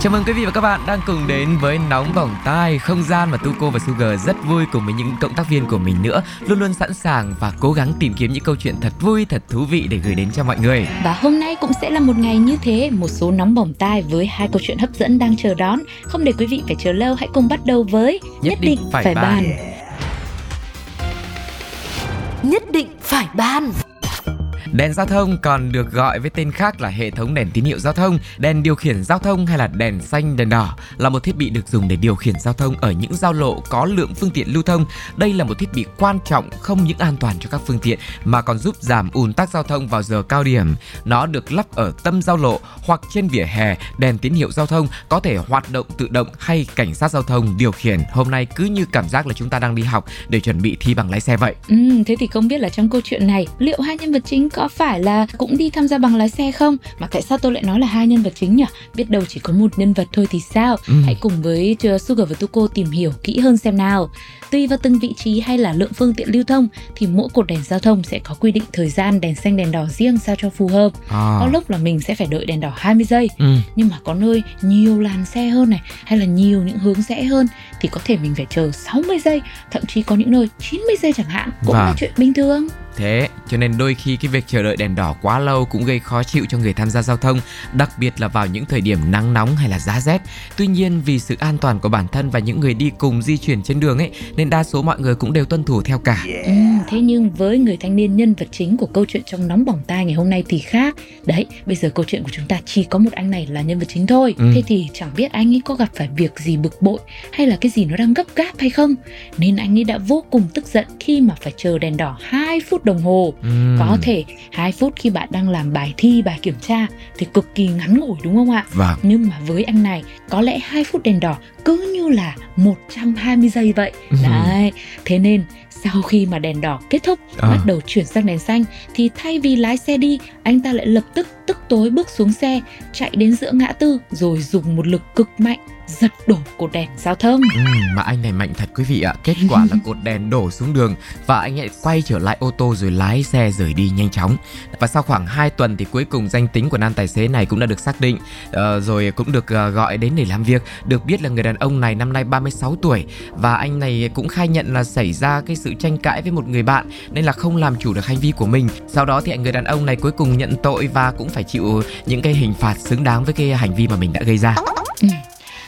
Chào mừng quý vị và các bạn đang cùng đến với Nóng Bỏng Tai Không gian mà Tuco và Sugar rất vui cùng với những cộng tác viên của mình nữa Luôn luôn sẵn sàng và cố gắng tìm kiếm những câu chuyện thật vui, thật thú vị để gửi đến cho mọi người Và hôm nay cũng sẽ là một ngày như thế, một số nóng bỏng tai với hai câu chuyện hấp dẫn đang chờ đón. Không để quý vị phải chờ lâu, hãy cùng bắt đầu với Nhất định phải bàn. Nhất định phải ban Đèn giao thông còn được gọi với tên khác là hệ thống đèn tín hiệu giao thông, đèn điều khiển giao thông hay là đèn xanh đèn đỏ là một thiết bị được dùng để điều khiển giao thông ở những giao lộ có lượng phương tiện lưu thông. Đây là một thiết bị quan trọng không những an toàn cho các phương tiện mà còn giúp giảm ùn tắc giao thông vào giờ cao điểm. Nó được lắp ở tâm giao lộ hoặc trên vỉa hè, đèn tín hiệu giao thông có thể hoạt động tự động hay cảnh sát giao thông điều khiển. Hôm nay cứ như cảm giác là chúng ta đang đi học để chuẩn bị thi bằng lái xe vậy. Ừ, thế thì không biết là trong câu chuyện này liệu hai nhân vật chính có phải là cũng đi tham gia bằng lái xe không? Mà tại sao tôi lại nói là hai nhân vật chính nhỉ? Biết đâu chỉ có một nhân vật thôi thì sao? Ừ. Hãy cùng với Sugar và Tuko tìm hiểu kỹ hơn xem nào. Tùy vào từng vị trí hay là lượng phương tiện lưu thông thì mỗi cột đèn giao thông sẽ có quy định thời gian đèn xanh đèn đỏ riêng sao cho phù hợp. À. Có lúc là mình sẽ phải đợi đèn đỏ 20 giây Ừ. nhưng mà có nơi nhiều làn xe hơn này hay là nhiều những hướng rẽ hơn thì có thể mình phải chờ 60 giây thậm chí có những nơi 90 giây chẳng hạn cũng là Vâng. chuyện bình thường Thế cho nên đôi khi cái việc chờ đợi đèn đỏ quá lâu cũng gây khó chịu cho người tham gia giao thông, đặc biệt là vào những thời điểm nắng nóng hay là giá rét. Tuy nhiên vì sự an toàn của bản thân và những người đi cùng di chuyển trên đường ấy nên đa số mọi người cũng đều tuân thủ theo cả. ừ, thế nhưng với người thanh niên nhân vật chính của câu chuyện trong nóng bỏng tai ngày hôm nay thì khác đấy bây giờ câu chuyện của chúng ta chỉ có một anh này là nhân vật chính thôi Ừ. thế thì chẳng biết anh ấy có gặp phải việc gì bực bội hay là cái gì nó đang gấp gáp hay không nên anh ấy đã vô cùng tức giận khi mà phải chờ đèn đỏ 2 phút đồng hồ Ừm. Có thể 2 phút khi bạn đang làm bài thi, bài kiểm tra thì cực kỳ ngắn ngủi đúng không ạ? Vâng. Nhưng mà với anh này có lẽ 2 phút đèn đỏ cứ như là 120 giây vậy. Ừ. Đấy, thế nên sau khi mà đèn đỏ kết thúc À. bắt đầu chuyển sang đèn xanh thì thay vì lái xe đi anh ta lại lập tức tức tối bước xuống xe chạy đến giữa ngã tư rồi dùng một lực cực mạnh giật đổ cột đèn giao thông. Ừm, mà anh này mạnh thật quý vị ạ. Kết quả là cột đèn đổ xuống đường Và anh lại quay trở lại ô tô rồi lái xe rời đi nhanh chóng. Và sau khoảng 2 tuần thì cuối cùng danh tính của nam tài xế này cũng đã được xác định Ờ, Rồi cũng được ờ, gọi đến để làm việc. Được biết là người đàn ông này năm nay 36 tuổi Và anh này cũng khai nhận là xảy ra cái sự tranh cãi với một người bạn Nên là không làm chủ được hành vi của mình. Sau đó thì người đàn ông này cuối cùng nhận tội Và cũng phải chịu những cái hình phạt xứng đáng với cái hành vi mà mình đã gây ra. Ừ.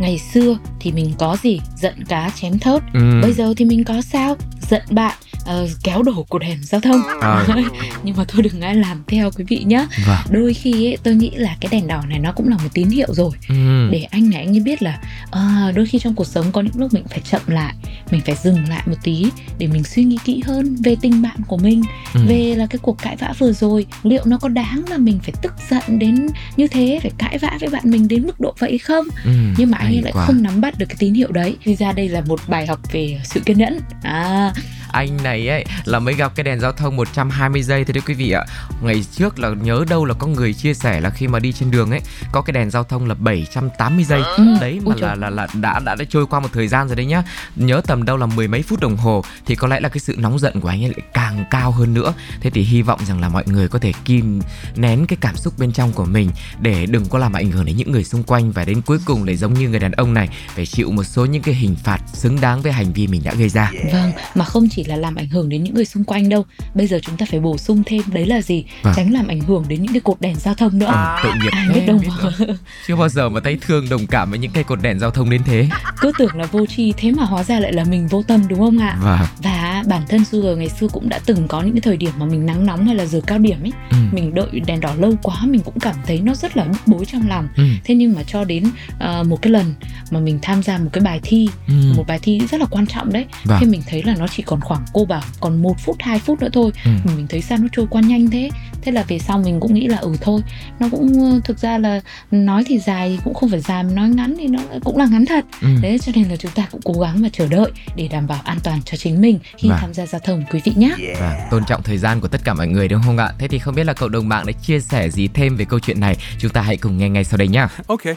Ngày xưa thì mình có gì? Giận cá chém thớt. Ừm. Bây giờ thì mình có sao? Giận bạn ờ, kéo đổ cột đèn giao thông. Ờ. nhưng mà thôi đừng ai làm theo quý vị nhé Vâng. Đôi khi ấy, tôi nghĩ là cái đèn đỏ này nó cũng là một tín hiệu rồi. Ừm. để anh này anh ấy biết là à, đôi khi trong cuộc sống có những lúc mình phải chậm lại mình phải dừng lại một tí để mình suy nghĩ kỹ hơn về tình bạn của mình Ừ. về là cái cuộc cãi vã vừa rồi. Liệu nó có đáng là mình phải tức giận đến như thế phải cãi vã với bạn mình đến mức độ vậy không? Ừm, nhưng mà anh ấy lại quá. không nắm bắt được cái tín hiệu đấy. Thì ra đây là một bài học về sự kiên nhẫn. À anh này ấy là mới gặp cái đèn giao thông 120 giây thôi đấy quý vị ạ. Ngày trước là nhớ đâu là có người chia sẻ là khi mà đi trên đường ấy có cái đèn giao thông là 780 giây. Ừ, đấy mà là là là đã, đã đã trôi qua một thời gian rồi đấy nhá. Nhớ tầm đâu là mười mấy phút đồng hồ thì có lẽ là cái sự nóng giận của anh ấy lại càng cao hơn nữa. Thế thì hy vọng rằng là mọi người có thể kìm nén cái cảm xúc bên trong của mình để đừng có làm ảnh hưởng đến những người xung quanh và đến cuối cùng để giống như người đàn ông này phải chịu một số những cái hình phạt xứng đáng với hành vi mình đã gây ra. Vâng, mà không chỉ là làm ảnh hưởng đến những người xung quanh đâu. Bây giờ chúng ta phải bổ sung thêm đấy là gì? Vâng. Tránh làm ảnh hưởng đến những cái cột đèn giao thông nữa. Ờ, tội nghiệp Ai biết đâu mà. chưa bao giờ mà thấy thương đồng cảm với những cây cột đèn giao thông đến thế Cứ tưởng là vô tri thế mà hóa ra lại là mình vô tâm đúng không ạ? và Và bản thân Sugar ngày xưa cũng đã từng có những cái thời điểm mà mình nắng nóng hay là giờ cao điểm ấy, ừ, mình đợi đèn đỏ lâu quá mình cũng cảm thấy nó rất là bức bối trong lòng. ừ, Thế nhưng mà cho đến ờ, một cái lần mà mình tham gia một cái bài thi, ừ. một bài thi rất là quan trọng đấy. Vâng. Khi mình thấy là nó chỉ còn khoảng cô bảo còn một phút 2 phút nữa thôi Ừ. mình mình thấy sao nó trôi qua nhanh thế thế là về sau mình cũng nghĩ là ừ thôi nó cũng ờ, thực ra là nói thì dài thì cũng không phải dài mà nói ngắn thì nó cũng là ngắn thật Ừ. thế cho nên là chúng ta cũng cố gắng mà chờ đợi để đảm bảo an toàn cho chính mình khi Vâng. tham gia giao thông quý vị nhé. Và tôn trọng thời gian của tất cả mọi người đúng không ạ? Thế thì không biết là cộng đồng mạng đã chia sẻ gì thêm về câu chuyện này? Chúng ta hãy cùng nghe ngay sau đây nhá. Okay.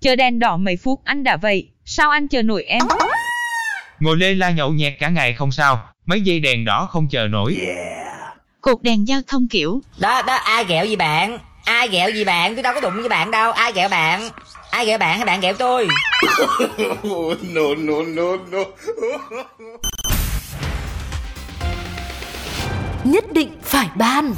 Chờ đèn đỏ mấy phút anh đã vậy, sao anh chờ nổi em? Ngồi lê la nhậu nhẹt cả ngày không sao, mấy giây đèn đỏ không chờ nổi. cột đèn giao thông kiểu. Đó đó ai ghẹo gì bạn? Ai ghẹo gì bạn? Tôi đâu có đụng với bạn đâu. Ai ghẹo bạn? Ai ghẹo bạn hay bạn ghẹo tôi? Nhất định phải ban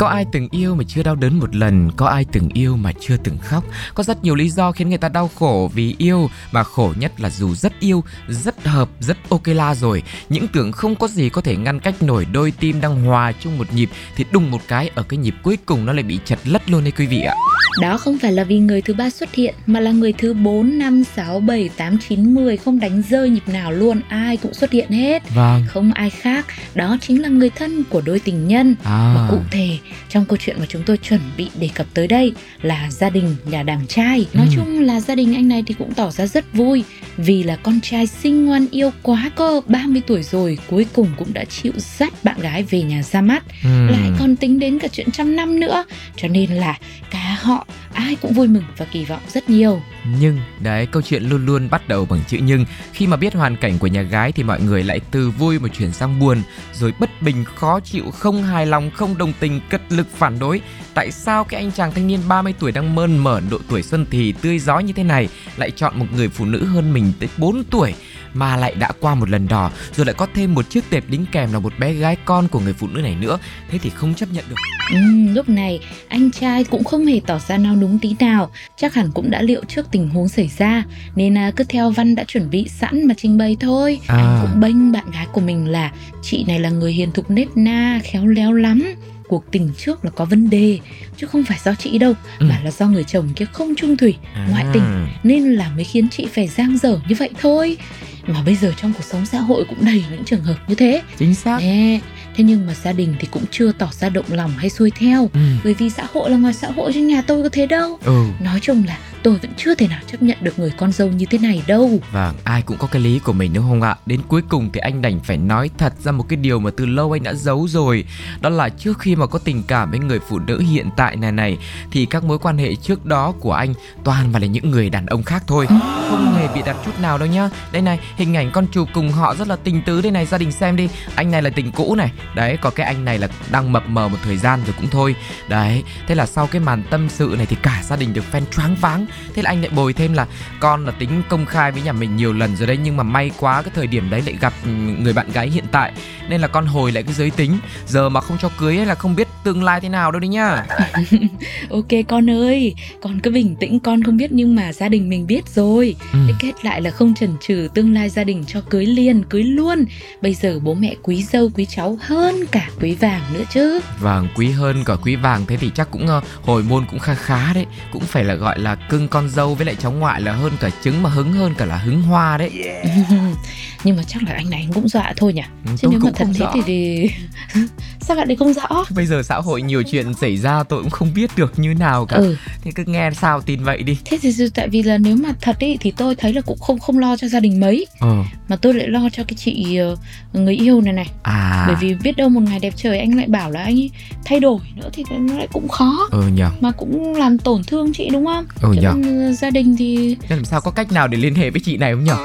Có ai từng yêu mà chưa đau đớn một lần, có ai từng yêu mà chưa từng khóc. Có rất nhiều lý do khiến người ta đau khổ vì yêu, mà khổ nhất là dù rất yêu, rất hợp, rất ok la rồi, những tưởng không có gì có thể ngăn cách nổi đôi tim đang hòa chung một nhịp thì đùng một cái ở cái nhịp cuối cùng nó lại bị chật lất luôn đấy quý vị ạ. Đó không phải là vì người thứ ba xuất hiện mà là người thứ 4, 5, 6, 7, 8, 9, 10 không đánh rơi nhịp nào luôn, ai cũng xuất hiện hết. Vâng. Không ai khác, đó chính là người thân của đôi tình nhân. À. Và cụ thể trong câu chuyện mà chúng tôi chuẩn bị đề cập tới đây là gia đình nhà đàng trai. Nói Ừ. chung là gia đình anh này thì cũng tỏ ra rất vui vì là con trai xinh ngoan yêu quá cơ, 30 tuổi rồi cuối cùng cũng đã chịu dắt bạn gái về nhà ra mắt. Ừm. Lại còn tính đến cả chuyện trăm năm nữa. Cho nên là cả họ ai cũng vui mừng và kỳ vọng rất nhiều. Nhưng, đấy, câu chuyện luôn luôn bắt đầu bằng chữ nhưng. Khi mà biết hoàn cảnh của nhà gái thì mọi người lại từ vui mà chuyển sang buồn, rồi bất bình, khó chịu, không hài lòng, không đồng tình, cật lực phản đối. Tại sao cái anh chàng thanh niên 30 tuổi đang mơn mởn độ tuổi xuân thì tươi gió như thế này lại chọn một người phụ nữ hơn mình tới 4 tuổi mà lại đã qua một lần đò rồi lại có thêm một chiếc tệp đính kèm là một bé gái con của người phụ nữ này nữa thế thì không chấp nhận được Ừm, lúc này anh trai cũng không hề tỏ ra nao núng tí nào Chắc hẳn cũng đã liệu trước tình huống xảy ra Nên à, cứ theo Văn đã chuẩn bị sẵn mà trình bày thôi À. Anh cũng bênh bạn gái của mình là Chị này là người hiền thục nết na, khéo léo lắm Cuộc tình trước là có vấn đề Chứ không phải do chị đâu Ừ. Mà là do người chồng kia không trung thủy, ngoại À. tình Nên là mới khiến chị phải giang dở như vậy thôi Mà bây giờ trong cuộc sống xã hội cũng đầy những trường hợp như thế. Chính xác. Nè, thế nhưng mà gia đình thì cũng chưa tỏ ra động lòng hay xuôi theo. Ừ. bởi vì xã hội là ngoài xã hội chứ nhà tôi có thế đâu. Ừ. Nói chung là tôi vẫn chưa thể nào chấp nhận được người con dâu như thế này đâu. Vâng, ai cũng có cái lý của mình đúng không ạ? Đến cuối cùng thì anh đành phải nói thật ra một cái điều mà từ lâu anh đã giấu rồi. Đó là trước khi mà có tình cảm với người phụ nữ hiện tại này này Thì các mối quan hệ trước đó của anh toàn là những người đàn ông khác thôi. Không hề bị đặt chút nào đâu nhá. Đây này, hình ảnh con chụp cùng họ rất là tình tứ. Đây này, gia đình xem đi. Anh này là tình cũ này Đấy, còn cái anh này là đang mập mờ một thời gian rồi cũng thôi. Đấy, thế là sau cái màn tâm sự này thì cả gia đình được fan choáng váng. Thế là anh lại bồi thêm là con là tính công khai với nhà mình nhiều lần rồi đấy nhưng mà may quá cái thời điểm đấy lại gặp người bạn gái hiện tại nên là con hồi lại cái giới tính. Giờ mà không cho cưới ấy là không biết tương lai thế nào đâu đấy nhá. Ok con ơi con cứ bình tĩnh con không biết nhưng mà gia đình mình biết rồi. Ừ. Thế kết lại là không chần chừ tương lai gia đình cho cưới liền cưới luôn. Bây giờ bố mẹ quý dâu quý cháu hơn cả quý vàng nữa chứ. Vàng quý hơn cả quý vàng thế thì chắc cũng ờ, hồi môn cũng khá khá đấy. Cũng phải là gọi là cưng con dâu với lại cháu ngoại là hơn cả trứng mà hứng hơn cả là hứng hoa đấy. Nhưng mà chắc là anh này anh cũng dọa thôi nhỉ? Ừ, chứ tôi nếu mà thật thế rõ. thì, thì... sao bạn lại không rõ? Bây giờ xã hội nhiều chuyện xảy ra tôi cũng không biết được như nào cả. Ừ thì cứ nghe sao tin vậy đi. Thế thì tại vì là nếu mà thật ấy thì tôi thấy là cũng không không lo cho gia đình mấy. Ờ. Mà tôi lại lo cho cái chị ờ, người yêu này này. À. Bởi vì biết đâu một ngày đẹp trời anh lại bảo là anh ấy thay đổi nữa thì nó lại cũng khó. Ừ nhờ. Mà cũng làm tổn thương chị đúng không? Ừ nhờ. nên, gia đình thì Thế làm sao có cách nào để liên hệ với chị này không nhở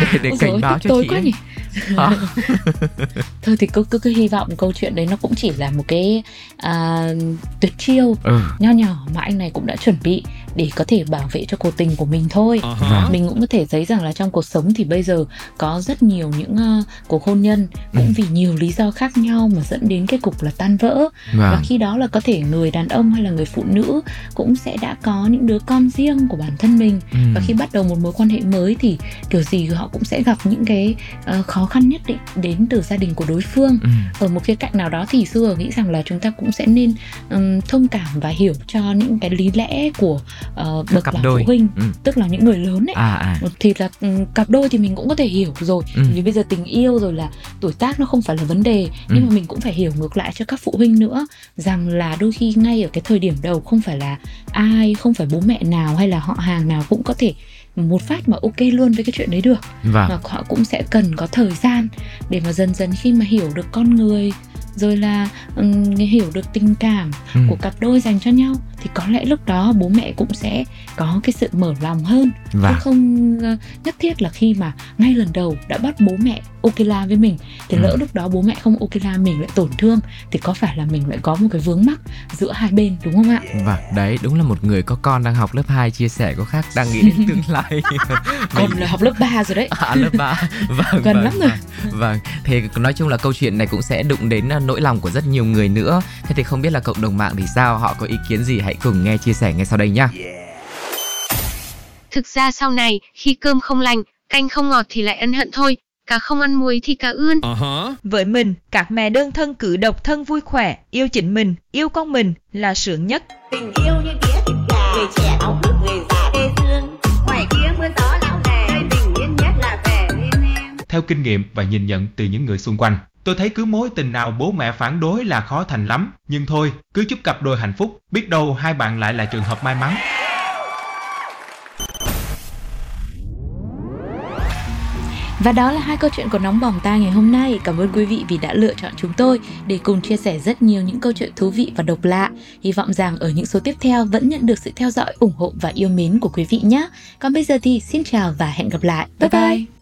để, để Ôi cảnh dồi, báo cho chị quá nhỉ Hả? thôi thì cứ cứ cứ hy vọng câu chuyện đấy nó cũng chỉ là một cái à, tuyệt chiêu ừ nho nhỏ mà anh này cũng đã chuẩn bị để có thể bảo vệ cho cuộc tình của mình thôi Vâng. mình cũng có thể thấy rằng là trong cuộc sống thì bây giờ có rất nhiều những ờ, cuộc hôn nhân cũng Ừ. vì nhiều lý do khác nhau mà dẫn đến kết cục là tan vỡ và vâng khi đó là có thể người đàn ông hay là người phụ nữ cũng sẽ đã có những đứa con riêng của bản thân mình Ừ. và khi bắt đầu một mối quan hệ mới thì kiểu gì họ cũng sẽ gặp những cái ờ, khó khăn nhất định đến từ gia đình của đối phương ừ. ở một khía cạnh nào đó thì xưa nghĩ rằng là chúng ta cũng sẽ nên ừm, thông cảm và hiểu cho những cái lý lẽ của ờ, bậc cặp là đôi. phụ huynh Ừ. tức là những người lớn ấy à à thì là ừm, cặp đôi thì mình cũng có thể hiểu rồi Ừ. vì bây giờ tình yêu rồi là tuổi tác nó không phải là vấn đề Ừ. nhưng mà mình cũng phải hiểu ngược lại cho các phụ huynh nữa rằng là đôi khi ngay ở cái thời điểm đầu không phải là ai không phải bố mẹ nào hay là họ hàng nào cũng có thể một phát mà ok luôn với cái chuyện đấy được Vâng. mà họ cũng sẽ cần có thời gian để mà dần dần khi mà hiểu được con người rồi là ừm, hiểu được tình cảm Ừ. của cặp đôi dành cho nhau thì có lẽ lúc đó bố mẹ cũng sẽ có cái sự mở lòng hơn Vâng. chứ không ờ, nhất thiết là khi mà ngay lần đầu đã bắt bố mẹ ok la với mình thì Ừ. lỡ lúc đó bố mẹ không ok la mình lại tổn thương thì có phải là mình lại có một cái vướng mắc giữa hai bên đúng không ạ Vâng, đấy đúng là một người có con đang học lớp 2 chia sẻ có khác đang nghĩ đến tương lai. còn là học lớp 3 rồi đấy À, lớp 3 vâng, Gần vâng, lắm rồi. Vâng. vâng, thì nói chung là câu chuyện này cũng sẽ đụng đến à, nỗi lòng của rất nhiều người nữa. Thế thì không biết là cộng đồng mạng thì sao, họ có ý kiến gì hãy cùng nghe chia sẻ ngay sau đây nhá. Thực ra sau này, khi cơm không lành, canh không ngọt thì lại ân hận thôi, cá không ăn muối thì cá ươn. Với mình, các mẹ đơn thân cứ độc thân vui khỏe, yêu chính mình, yêu con mình là sướng nhất. tình yêu như tía thịt gà người trẻ háo hức người già tê dương ngoài kia mưa gió lão đè nơi bình yên nhất là về bên em Theo kinh nghiệm và nhìn nhận từ những người xung quanh, tôi thấy cứ mối tình nào bố mẹ phản đối là khó thành lắm. Nhưng thôi, cứ chúc cặp đôi hạnh phúc, biết đâu hai bạn lại là trường hợp may mắn. Và đó là hai câu chuyện của Nóng Bỏng Tai ngày hôm nay. Cảm ơn quý vị vì đã lựa chọn chúng tôi để cùng chia sẻ rất nhiều những câu chuyện thú vị và độc lạ. Hy vọng rằng ở những số tiếp theo vẫn nhận được sự theo dõi, ủng hộ và yêu mến của quý vị nhé. Còn bây giờ thì xin chào và hẹn gặp lại. Bye bye!